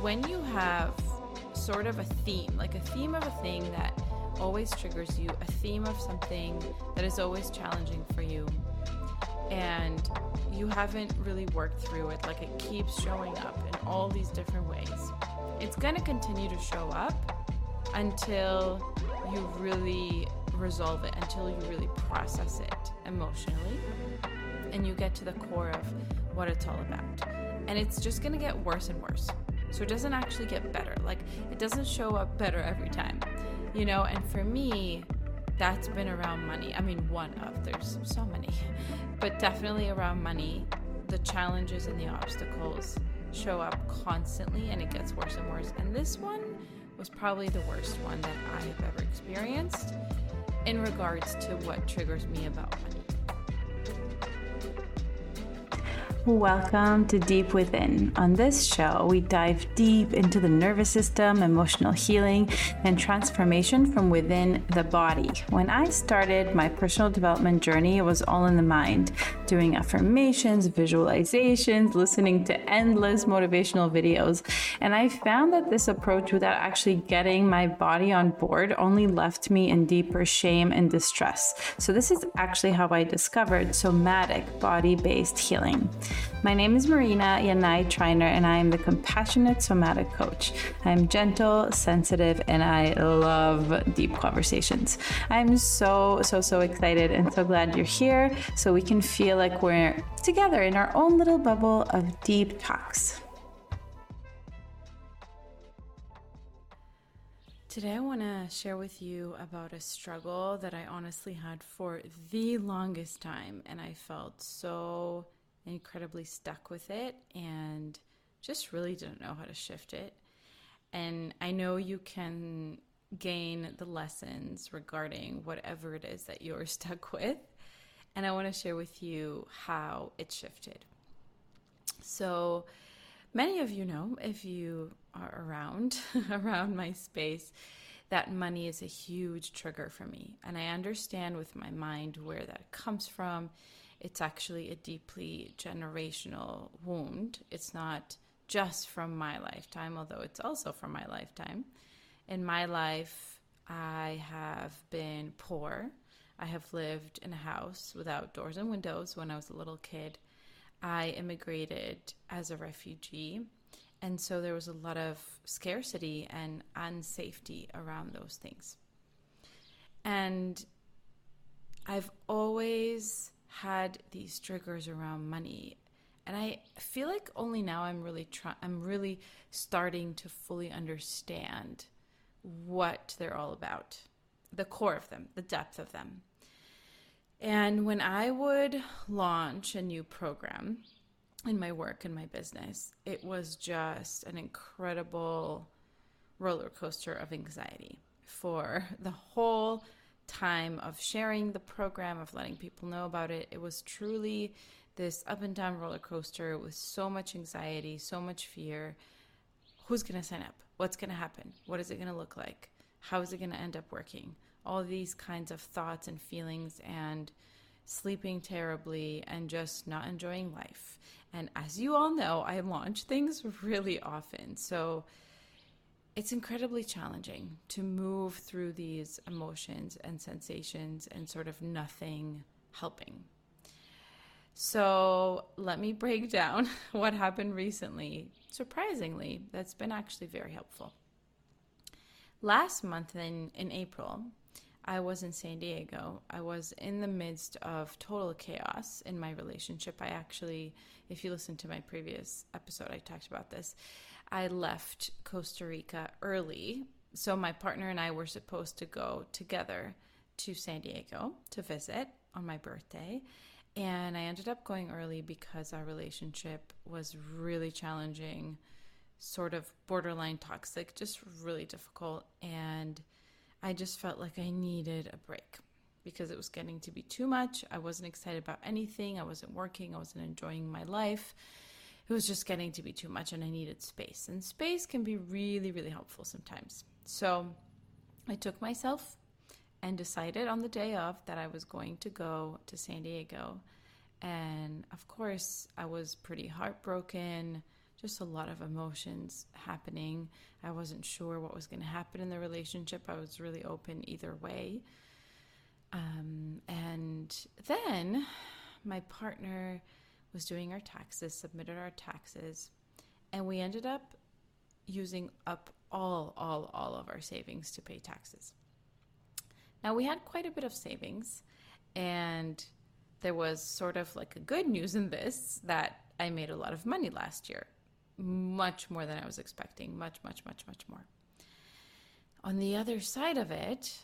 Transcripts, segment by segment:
when you have sort of a theme, like a theme of a thing that always triggers you, a theme of something that is always challenging for you, and you haven't really worked through it, like it keeps showing up in all these different ways, it's going to continue to show up until you really resolve it, until you really process it emotionally, and you get to the core of what it's all about. And it's just going to get worse and worse. So it doesn't actually get better. Like it doesn't show up better every time, you know? And for me, that's been around money. I mean, one of, there's so many, but definitely around money. The challenges and the obstacles show up constantly and it gets worse and worse. And this one was probably the worst one that I have ever experienced in regards to what triggers me about money. Welcome to Deep Within. On this show, we dive deep into the nervous system, emotional healing, and transformation from within the body. When I started my personal development journey, it was all in the mind, doing affirmations, visualizations, listening to endless motivational videos. And I found that this approach, without actually getting my body on board, only left me in deeper shame and distress. So, this is actually how I discovered somatic body based healing. My name is Marina Yanay Triner, and I am the Compassionate Somatic Coach. I am gentle, sensitive, and I love deep conversations. I'm so, so, so excited and so glad you're here so we can feel like we're together in our own little bubble of deep talks. Today, I want to share with you about a struggle that I honestly had for the longest time, and I felt so incredibly stuck with it and just really didn't know how to shift it. And I know you can gain the lessons regarding whatever it is that you're stuck with. And I want to share with you how it shifted. So, many of you know, if you are around around my space, that money is a huge trigger for me. And I understand with my mind where that comes from it's actually a deeply generational wound. It's not just from my lifetime, although it's also from my lifetime. In my life, I have been poor. I have lived in a house without doors and windows when I was a little kid. I immigrated as a refugee. And so there was a lot of scarcity and unsafety around those things. And I've always had these triggers around money. And I feel like only now I'm really trying I'm really starting to fully understand what they're all about the core of them the depth of them. And when I would launch a new program in my work and my business it was just an incredible roller coaster of anxiety for the whole time of sharing the program, of letting people know about it. It was truly this up and down roller coaster with so much anxiety, so much fear. Who's going to sign up? What's going to happen? What is it going to look like? How is it going to end up working? All these kinds of thoughts and feelings, and sleeping terribly, and just not enjoying life. And as you all know, I launch things really often. So, it's incredibly challenging to move through these emotions and sensations and sort of nothing helping. So, let me break down what happened recently. Surprisingly, that's been actually very helpful. Last month in, in April, I was in San Diego. I was in the midst of total chaos in my relationship. I actually, if you listen to my previous episode, I talked about this. I left Costa Rica early. So my partner and I were supposed to go together to San Diego to visit on my birthday. And I ended up going early because our relationship was really challenging, sort of borderline toxic, just really difficult. And I just felt like I needed a break because it was getting to be too much. I wasn't excited about anything. I wasn't working. I wasn't enjoying my life it was just getting to be too much and I needed space. And space can be really, really helpful sometimes. So I took myself and decided on the day of that I was going to go to San Diego. And of course, I was pretty heartbroken, just a lot of emotions happening. I wasn't sure what was going to happen in the relationship. I was really open either way. Um, and then my partner was doing our taxes, submitted our taxes, and we ended up using up all, all, all of our savings to pay taxes. Now, we had quite a bit of savings, and there was sort of like a good news in this that I made a lot of money last year, much more than I was expecting, much, much, much, much more. On the other side of it,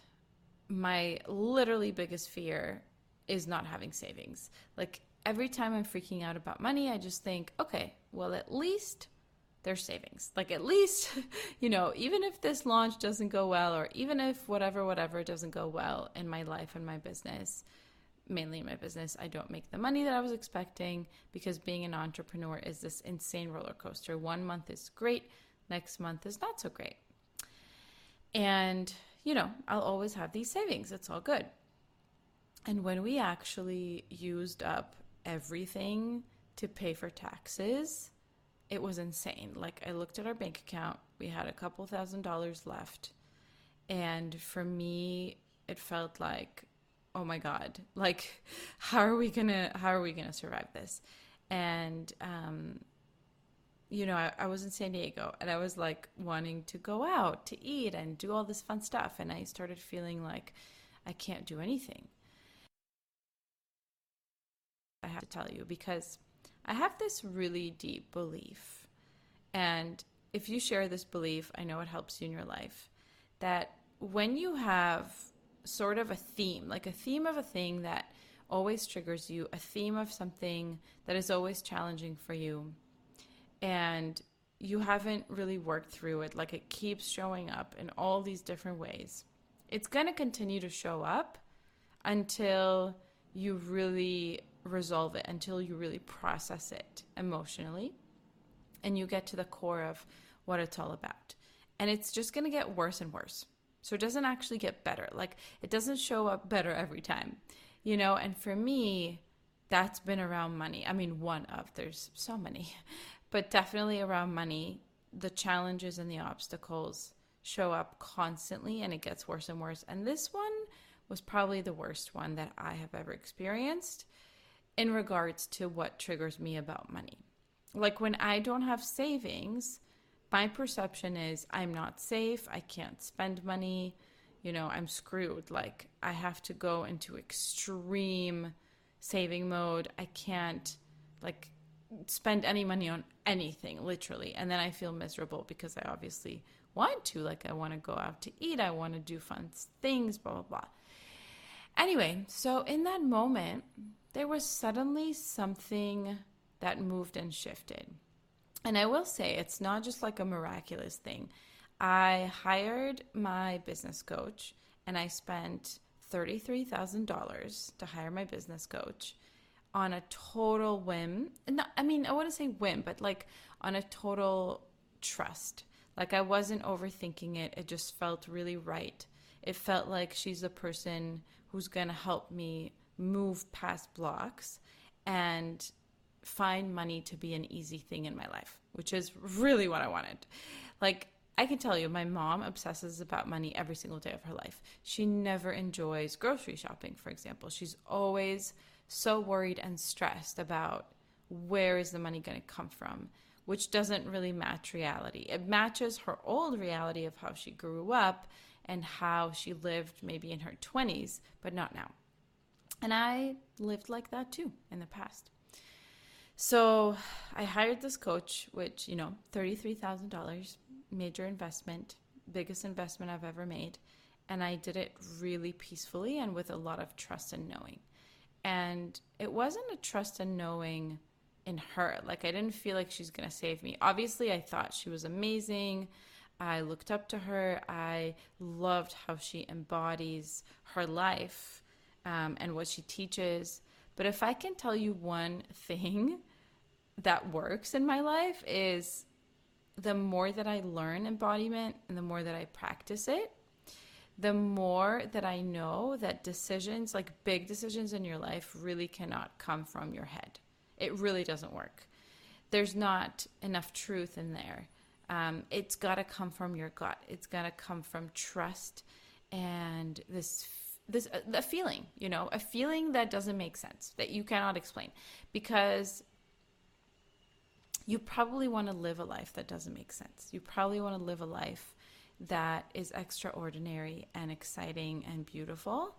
my literally biggest fear is not having savings. Like every time I'm freaking out about money, I just think, okay, well, at least there's savings. Like at least, you know, even if this launch doesn't go well, or even if whatever, whatever doesn't go well in my life and my business, mainly in my business, I don't make the money that I was expecting because being an entrepreneur is this insane roller coaster. One month is great, next month is not so great. And, you know, I'll always have these savings. It's all good. And when we actually used up everything to pay for taxes, it was insane. Like, I looked at our bank account, we had a couple thousand dollars left. And for me, it felt like oh my god like how are we gonna how are we gonna survive this and um you know I, I, was in san diego and i was like wanting to go out to eat and do all this fun stuff and i started feeling like i can't do anything i have to tell you because i have this really deep belief and if you share this belief i know it helps you in your life that when you have sort of a theme, like a theme of a thing that always triggers you, a theme of something that is always challenging for you, and you haven't really worked through it, like it keeps showing up in all these different ways. It's going to continue to show up until you really resolve it, until you really process it emotionally, and you get to the core of what it's all about. And it's just going to get worse and worse. So it doesn't actually get better. Like it doesn't show up better every time, you know? And for me, that's been around money. I mean, one of, there's so many, but definitely around money. The challenges and the obstacles show up constantly and it gets worse and worse. And this one was probably the worst one that I have ever experienced in regards to what triggers me about money. Like when I don't have savings, my perception is I'm not safe, I can't spend money, you know, I'm screwed. Like I have to go into extreme saving mode. I can't like spend any money on anything, literally. And then I feel miserable because I obviously want to. Like I want to go out to eat, I want to do fun things, blah blah blah. Anyway, so in that moment, there was suddenly something that moved and shifted. And I will say, it's not just like a miraculous thing. I hired my business coach and I spent $33,000 to hire my business coach on a total whim. No, I mean, I wouldn't say whim, but like on a total trust. Like I wasn't overthinking it. It just felt really right. It felt like she's the person who's going to help me move past blocks and find money to be an easy thing in my life, which is really what I wanted. Like, I can tell you, my mom obsesses about money every single day of her life. She never enjoys grocery shopping, for example. She's always so worried and stressed about where is the money going to come from, which doesn't really match reality. It matches her old reality of how she grew up and how she lived maybe in her 20s, but not now. And I lived like that too in the past. So I hired this coach, which, you know, $33,000, major investment, biggest investment I've ever made. And I did it really peacefully and with a lot of trust and knowing. And it wasn't a trust and knowing in her. Like, I didn't feel like she's going to save me. Obviously, I thought she was amazing. I looked up to her. I loved how she embodies her life um, and what she teaches. But if I can tell you one thing that works in my life is the more that I learn embodiment and the more that I practice it, the more that I know that decisions, like big decisions in your life, really cannot come from your head. It really doesn't work. there's not enough truth in there. Um, it's got to come from your gut. It's got to come from trust and this this uh, a feeling, you know, a feeling that doesn't make sense that you cannot explain because you probably want to live a life that doesn't make sense. You probably want to live a life that is extraordinary and exciting and beautiful.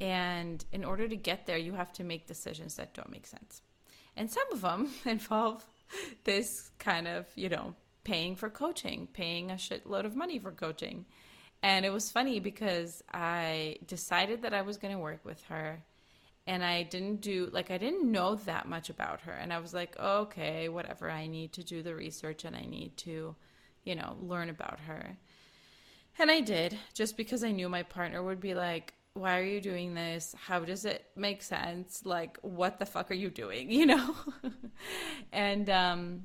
And in order to get there, you have to make decisions that don't make sense. And some of them involve this kind of, you know, paying for coaching, paying a shitload of money for coaching. And it was funny because I decided that I was going to work with her and I didn't do like I didn't know that much about her and I was like, "Okay, whatever. I need to do the research and I need to, you know, learn about her." And I did, just because I knew my partner would be like, why are you doing this? How does it make sense? Like, what the fuck are you doing? You know? and um,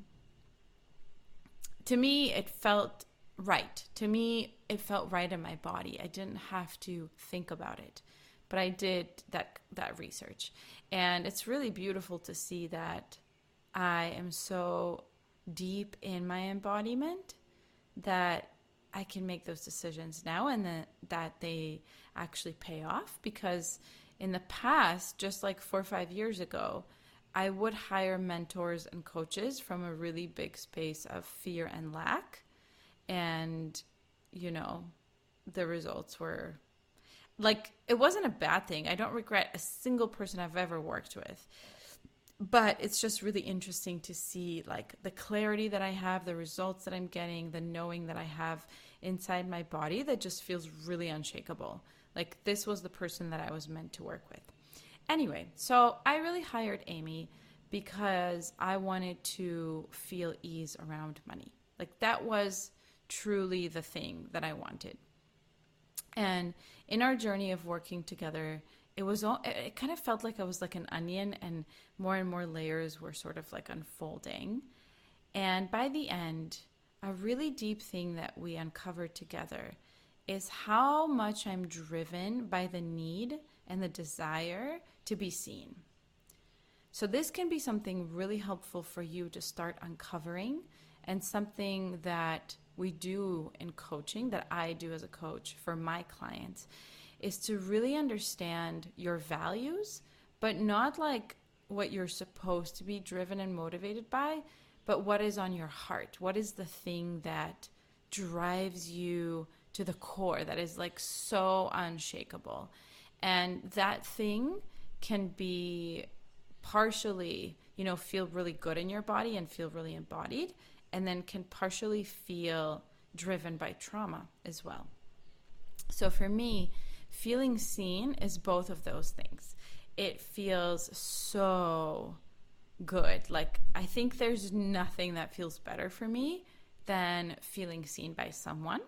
to me, it felt right. To me, it felt right in my body. I didn't have to think about it, but I did that that research, and it's really beautiful to see that I am so deep in my embodiment that I can make those decisions now and that, that they actually pay off because in the past, just like four or five years ago, I would hire mentors and coaches from a really big space of fear and lack. And, you know, the results were like, it wasn't a bad thing. I don't regret a single person I've ever worked with but it's just really interesting to see like the clarity that I have, the results that I'm getting, the knowing that I have inside my body that just feels really unshakable. Like this was the person that I was meant to work with. Anyway, so I really hired Amy because I wanted to feel ease around money. Like that was truly the thing that I wanted. And in our journey of working together, it was all it kind of felt like I was like an onion and more and more layers were sort of like unfolding. And by the end, a really deep thing that we uncovered together is how much I'm driven by the need and the desire to be seen. So, this can be something really helpful for you to start uncovering and something that we do in coaching, that I do as a coach for my clients, is to really understand your values, but not like what you're supposed to be driven and motivated by, but what is on your heart? What is the thing that drives you to the core that is like so unshakable? And that thing can be partially, you know, feel really good in your body and feel really embodied, and then can partially feel driven by trauma as well. So for me, feeling seen is both of those things. It feels so good. Like, I think there's nothing that feels better for me than feeling seen by someone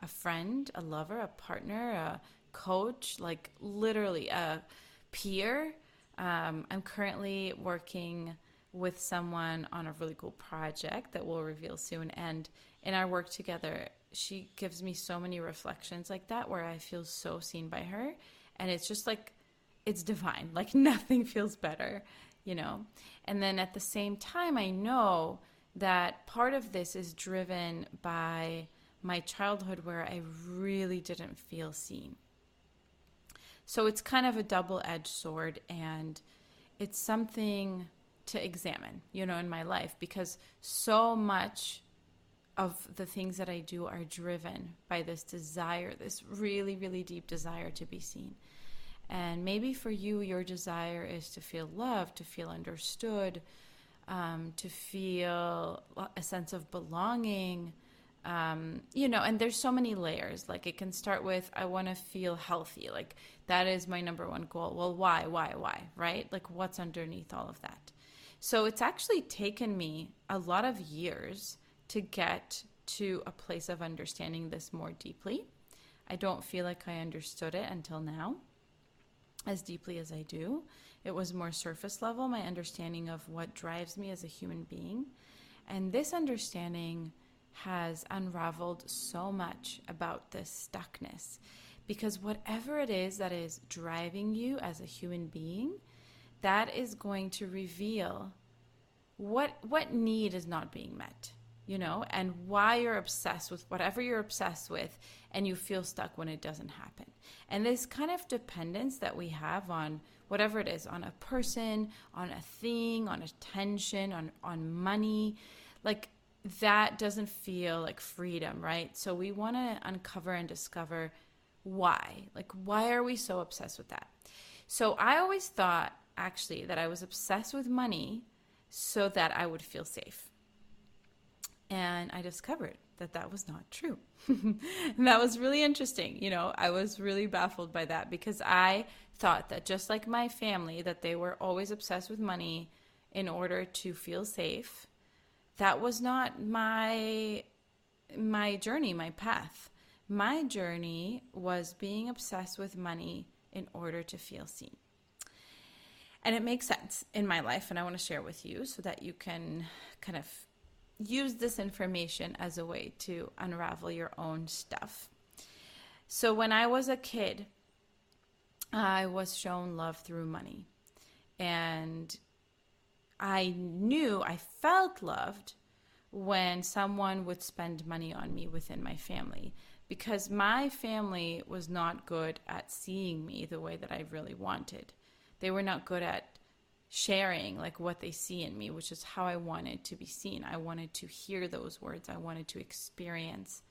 a friend, a lover, a partner, a coach, like literally a peer. Um, I'm currently working with someone on a really cool project that we'll reveal soon. And in our work together, she gives me so many reflections like that where I feel so seen by her. And it's just like, it's divine. Like nothing feels better you know? And then at the same time, I know that part of this is driven by my childhood where I really didn't feel seen. So it's kind of a double edged sword, and it's something to examine, you know, in my life because so much of the things that I do are driven by this desire, this really, really deep desire to be seen. And maybe for you, your desire is to feel loved, to feel understood, um, to feel a sense of belonging. Um, you know, and there's so many layers. Like it can start with, I want to feel healthy. Like that is my number one goal. Well, why, why, why, right? Like what's underneath all of that? So it's actually taken me a lot of years to get to a place of understanding this more deeply. I don't feel like I understood it until now as deeply as I do. It was more surface level, my understanding of what drives me as a human being. And this understanding has unraveled so much about this stuckness. Because whatever it is that is driving you as a human being, that is going to reveal what what need is not being met you know and why you're obsessed with whatever you're obsessed with and you feel stuck when it doesn't happen. And this kind of dependence that we have on whatever it is on a person on a thing on attention on on money like that doesn't feel like freedom right? So we want to uncover and discover why. Like why are we so obsessed with that? So i always thought actually that i was obsessed with money so that I would feel safe. And I discovered that that was not true. and that was really interesting. You know, I was really baffled by that because I thought that just like my family, that they were always obsessed with money in order to feel safe. That was not my my journey, my path. My journey was being obsessed with money in order to feel seen. And it makes sense in my life, and I want to share with you so that you can kind of use this information as a way to unravel your own stuff. So, when I was a kid, I was shown love through money. And I knew I felt loved when someone would spend money on me within my family because my family was not good at seeing me the way that I really wanted they were not good at sharing like what they see in me which is how i wanted to be seen. I wanted to hear those words. I wanted to experience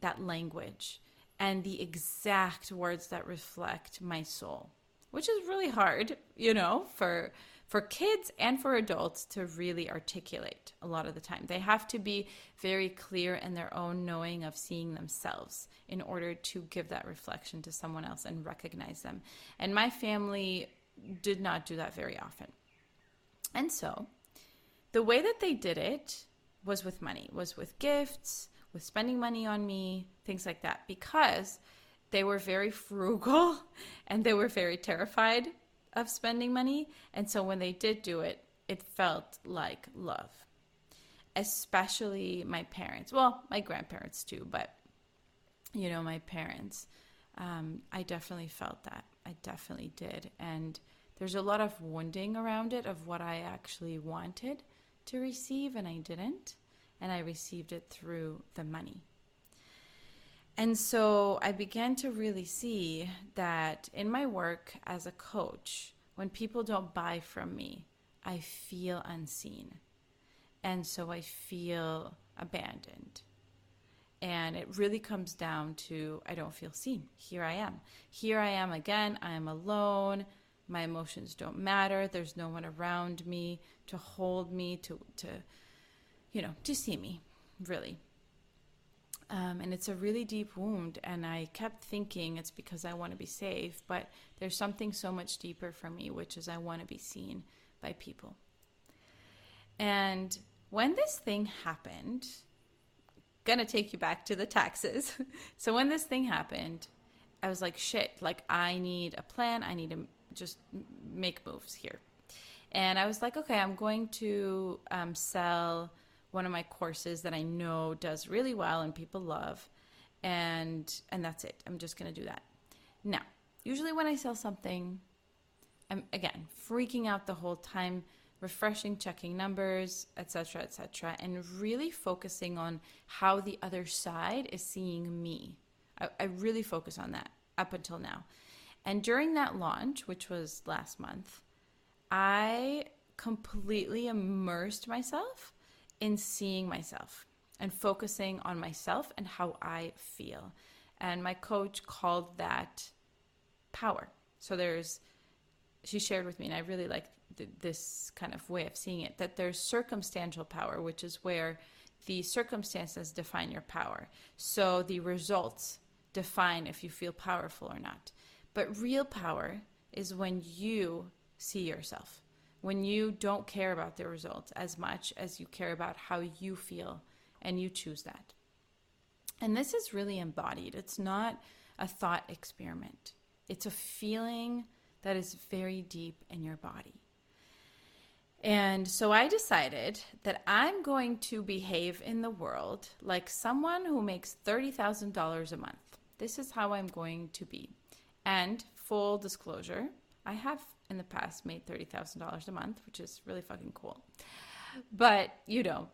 that language and the exact words that reflect my soul which is really hard you know for for kids and for adults to really articulate a lot of the time. They have to be very clear in their own knowing of seeing themselves in order to give that reflection to someone else and recognize them. And my family did not do that very often. And so the way that they did it was with money, was with gifts, with spending money on me, things like that, because they were very frugal and they were very terrified of spending money. And so when they did do it, it felt like love. Especially my parents. Well, my grandparents too, but you know, my parents. Um, I definitely felt that. I definitely did. And there's a lot of wounding around it of what I actually wanted to receive and I didn't. And I received it through the money. And so I began to really see that in my work as a coach, when people don't buy from me, I feel unseen. And so I feel abandoned. And it really comes down to I don't feel seen. Here I am. Here I am again. I am alone. My emotions don't matter. There's no one around me to hold me, to, to you know, to see me, really. Um, and it's a really deep wound. And I kept thinking it's because I want to be safe, but there's something so much deeper for me, which is I want to be seen by people. And when this thing happened, gonna take you back to the taxes. so when this thing happened, I was like, shit, like I need a plan. I need to just make moves here. And I was like, okay, I'm going to um, sell one of my courses that I know does really well and people love, and and that's it. I'm just to do that. Now, usually when I sell something, I'm again freaking out the whole time refreshing, checking numbers, etc., etc., and really focusing on how the other side is seeing me. I, I, really focus on that up until now. And during that launch, which was last month, I completely immersed myself in seeing myself and focusing on myself and how I feel. And my coach called that power. So there's, she shared with me, and I really like th- this kind of way of seeing it, that there's circumstantial power, which is where the circumstances define your power. So the results define if you feel powerful or not. But real power is when you see yourself, when you don't care about the results as much as you care about how you feel and you choose that. And this is really embodied. It's not a thought experiment, it's a feeling that is very deep in your body. And so I decided that I'm going to behave in the world like someone who makes $30,000 a month. This is how I'm going to be. And full disclosure, I have in the past made $30,000 a month, which is really fucking cool. but you know,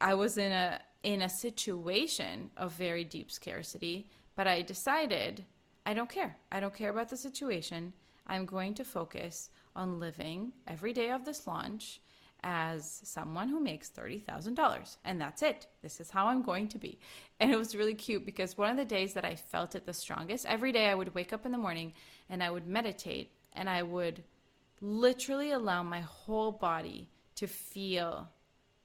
I was in a in a situation of very deep scarcity, but I decided I don't care. I don't care about the situation. I'm going to focus on living every day of this launch as someone who makes $30,000. And that's it. This is how I'm going to be. And it was really cute because one of the days that I felt it the strongest, every day I would wake up in the morning and I would meditate and I would literally allow my whole body to feel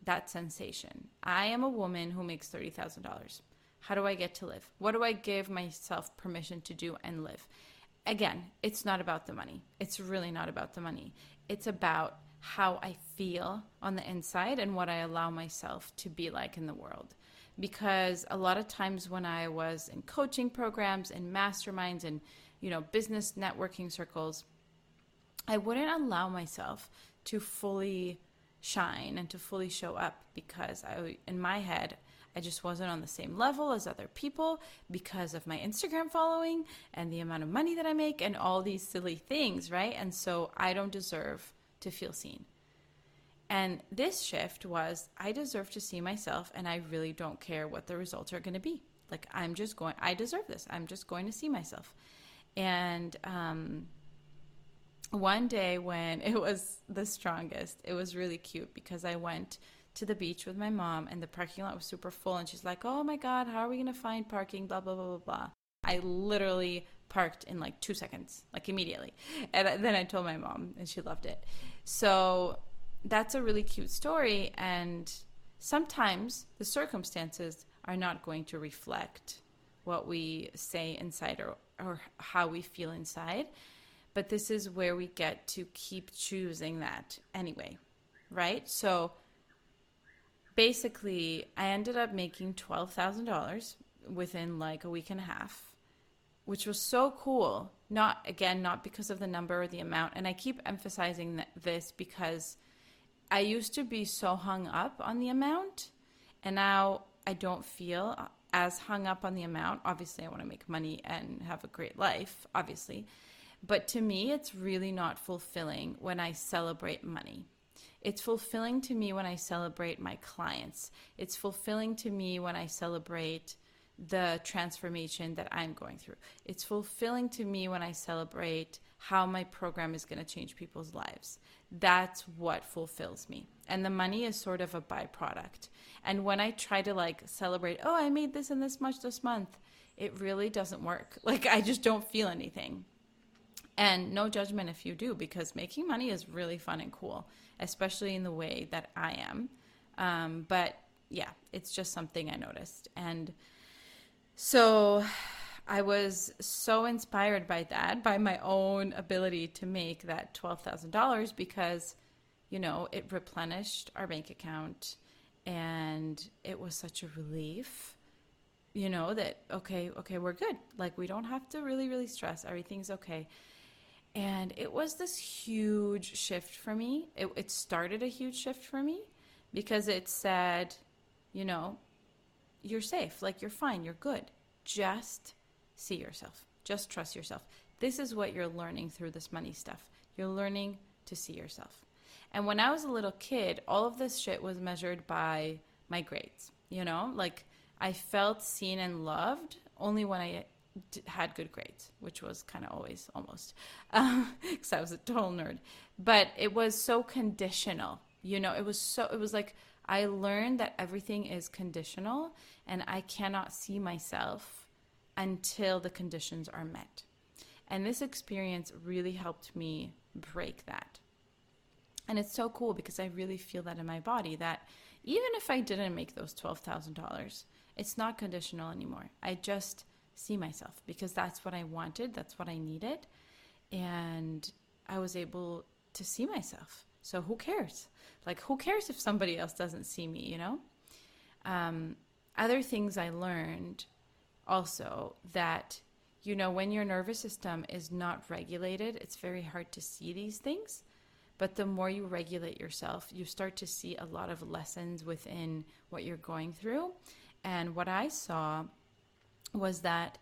that sensation. I am a woman who makes $30,000. How do I get to live? What do I give myself permission to do and live? Again, it's not about the money. It's really not about the money. It's about how I feel on the inside and what I allow myself to be like in the world. Because a lot of times when I was in coaching programs and masterminds and you know business networking circles, I wouldn't allow myself to fully shine and to fully show up because I in my head I just wasn't on the same level as other people because of my Instagram following and the amount of money that I make and all these silly things, right? And so I don't deserve to feel seen. And this shift was I deserve to see myself and I really don't care what the results are going to be. Like, I'm just going, I deserve this. I'm just going to see myself. And um, one day when it was the strongest, it was really cute because I went to the beach with my mom and the parking lot was super full. And she's like, oh my God, how are we to find parking? Blah, blah, blah, blah, blah. I literally parked in like two seconds, like immediately. And then I told my mom, and she loved it. So that's a really cute story. And sometimes the circumstances are not going to reflect what we say inside or, or how we feel inside. But this is where we get to keep choosing that anyway, right? So basically, I ended up making $12,000 within like a week and a half which was so cool. Not again, not because of the number or the amount. And I keep emphasizing this because I used to be so hung up on the amount, and now I don't feel as hung up on the amount. Obviously, I want to make money and have a great life, obviously. But to me, it's really not fulfilling when I celebrate money. It's fulfilling to me when I celebrate my clients. It's fulfilling to me when I celebrate the transformation that I'm going through. It's fulfilling to me when I celebrate how my program is going to change people's lives. That's what fulfills me. And the money is sort of a byproduct. And when I try to like celebrate, oh, I made this and this much this month, it really doesn't work. Like I just don't feel anything. And no judgment if you do, because making money is really fun and cool, especially in the way that I am. Um, but yeah, it's just something I noticed. And so I was so inspired by that, by my own ability to make that $12,000 because, you know, it replenished our bank account and it was such a relief, you know, that, okay, okay, we're good. Like, we don't have to really, really stress. Everything's okay. And it was this huge shift for me. It, it started a huge shift for me because it said, you know, you're safe, like you're fine, you're good. Just see yourself. Just trust yourself. This is what you're learning through this money stuff. You're learning to see yourself. And when I was a little kid, all of this shit was measured by my grades. You know, like I felt seen and loved only when I had good grades, which was kind of always almost, because um, I was a total nerd. But it was so conditional. You know, it was so, it was like I learned that everything is conditional and I cannot see myself until the conditions are met. And this experience really helped me break that. And it's so cool because I really feel that in my body that even if I didn't make those $12,000, it's not conditional anymore. I just see myself because that's what I wanted, that's what I needed. And I was able to see myself. So who cares? Like, who cares if somebody else doesn't see me, you know? Um, other things I learned also that, you know, when your nervous system is not regulated, it's very hard to see these things. But the more you regulate yourself, you start to see a lot of lessons within what you're going through. And what I saw was that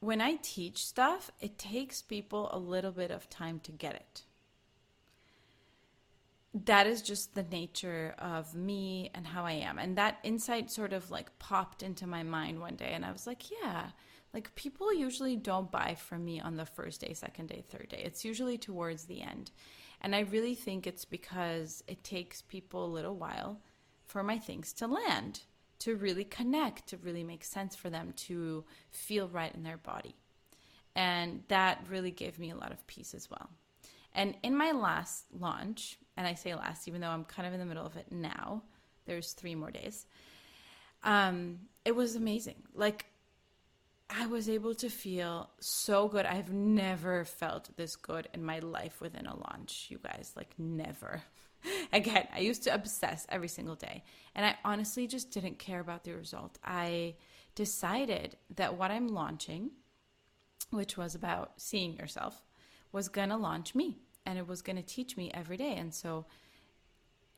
when I teach stuff, it takes people a little bit of time to get it that is just the nature of me and how I am. And that insight sort of like popped into my mind one day. And I was like, yeah, like people usually don't buy from me on the first day, second day, third day. It's usually towards the end. And I really think it's because it takes people a little while for my things to land, to really connect, to really make sense for them, to feel right in their body. And that really gave me a lot of peace as well. And in my last launch, and I say last, even though I'm kind of in the middle of it now, there's three more days. Um, it was amazing. Like, I was able to feel so good. I've never felt this good in my life within a launch, you guys. Like, never. Again, I used to obsess every single day. And I honestly just didn't care about the result. I decided that what I'm launching, which was about seeing yourself, was going to launch me and it was going to teach me every day. And so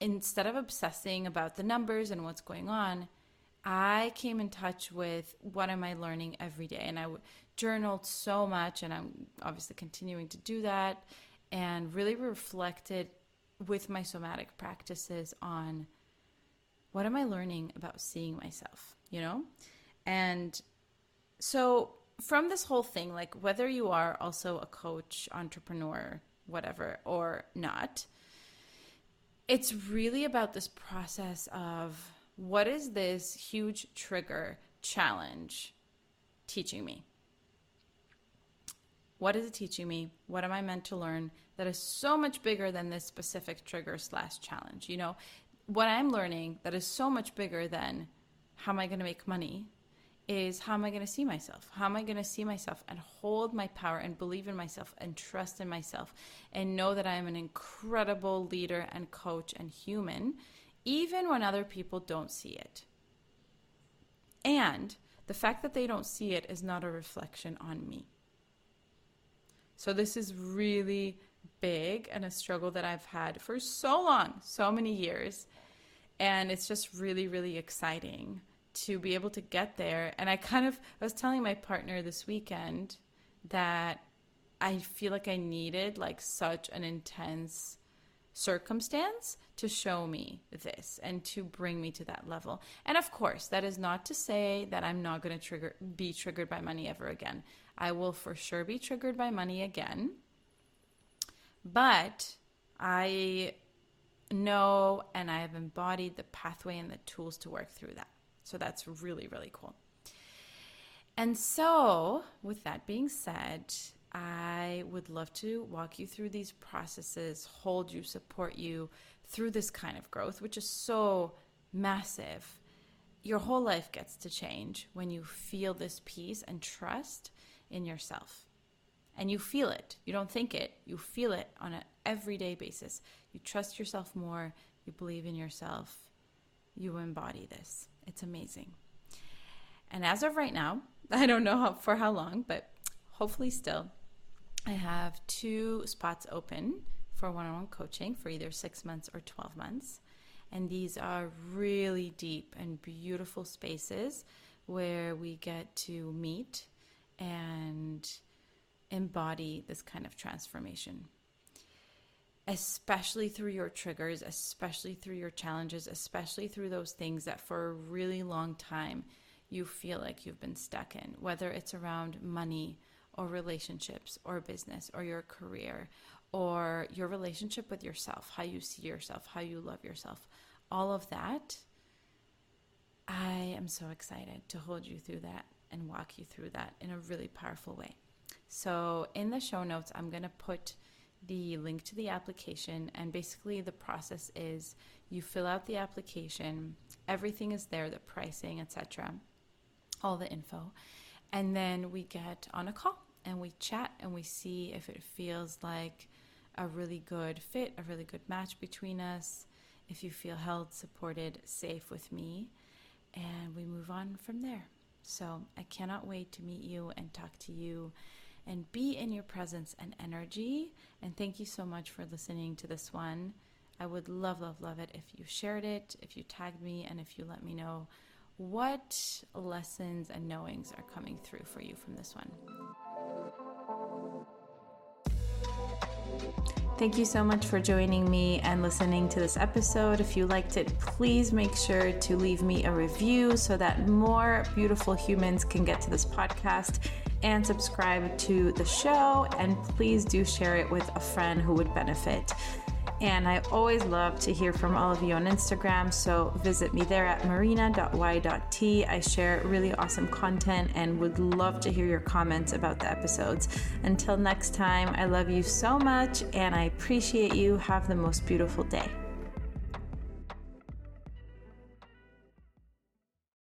instead of obsessing about the numbers and what's going on, I came in touch with what am I learning every day. And I journaled so much, and I'm obviously continuing to do that, and really reflected with my somatic practices on what am I learning about seeing myself, you know? And so from this whole thing, like whether you are also a coach, entrepreneur, whatever, or not, it's really about this process of what is this huge trigger challenge teaching me? What is it teaching me? What am I meant to learn that is so much bigger than this specific trigger slash challenge? You know, what I'm learning that is so much bigger than how am I going to make money is how am I going to see myself? How am I going to see myself and hold my power and believe in myself and trust in myself and know that I am an incredible leader and coach and human, even when other people don't see it? And the fact that they don't see it is not a reflection on me. So, this is really big and a struggle that I've had for so long, so many years. And it's just really, really exciting to be able to get there. And I kind of, I was telling my partner this weekend that I feel like I needed like such an intense circumstance to show me this and to bring me to that level. And of course, that is not to say that I'm not going to trigger be triggered by money ever again. I will for sure be triggered by money again. But I know and I have embodied the pathway and the tools to work through that. So that's really, really cool. And so, with that being said, I would love to walk you through these processes, hold you, support you through this kind of growth, which is so massive. Your whole life gets to change when you feel this peace and trust in yourself. And you feel it. You don't think it, you feel it on an everyday basis. You trust yourself more, you believe in yourself, you embody this. It's amazing. And as of right now, I don't know how, for how long, but hopefully still, I have two spots open for one on one coaching for either six months or 12 months. And these are really deep and beautiful spaces where we get to meet and embody this kind of transformation especially through your triggers, especially through your challenges, especially through those things that for a really long time you feel like you've been stuck in, whether it's around money or relationships or business or your career or your relationship with yourself, how you see yourself, how you love yourself, all of that. I am so excited to hold you through that and walk you through that in a really powerful way. So, in the show notes, I'm going to put the link to the application and basically the process is you fill out the application everything is there the pricing etc all the info and then we get on a call and we chat and we see if it feels like a really good fit a really good match between us if you feel held supported safe with me and we move on from there. So i cannot wait to meet you and talk to you and be in your presence and energy. And thank you so much for listening to this one. I would love, love, love it if you shared it, if you tagged me, and if you let me know what lessons and knowings are coming through for you from this one. Thank you so much for joining me and listening to this episode. If you liked it, please make sure to leave me a review so that more beautiful humans can get to this podcast and subscribe to the show. And please do share it with a friend who would benefit. And I always love to hear from all of you on Instagram. So visit me there at marina.y.t. I share really awesome content and would love to hear your comments about the episodes. Until next time, I love you so much and I appreciate you. Have the most beautiful day.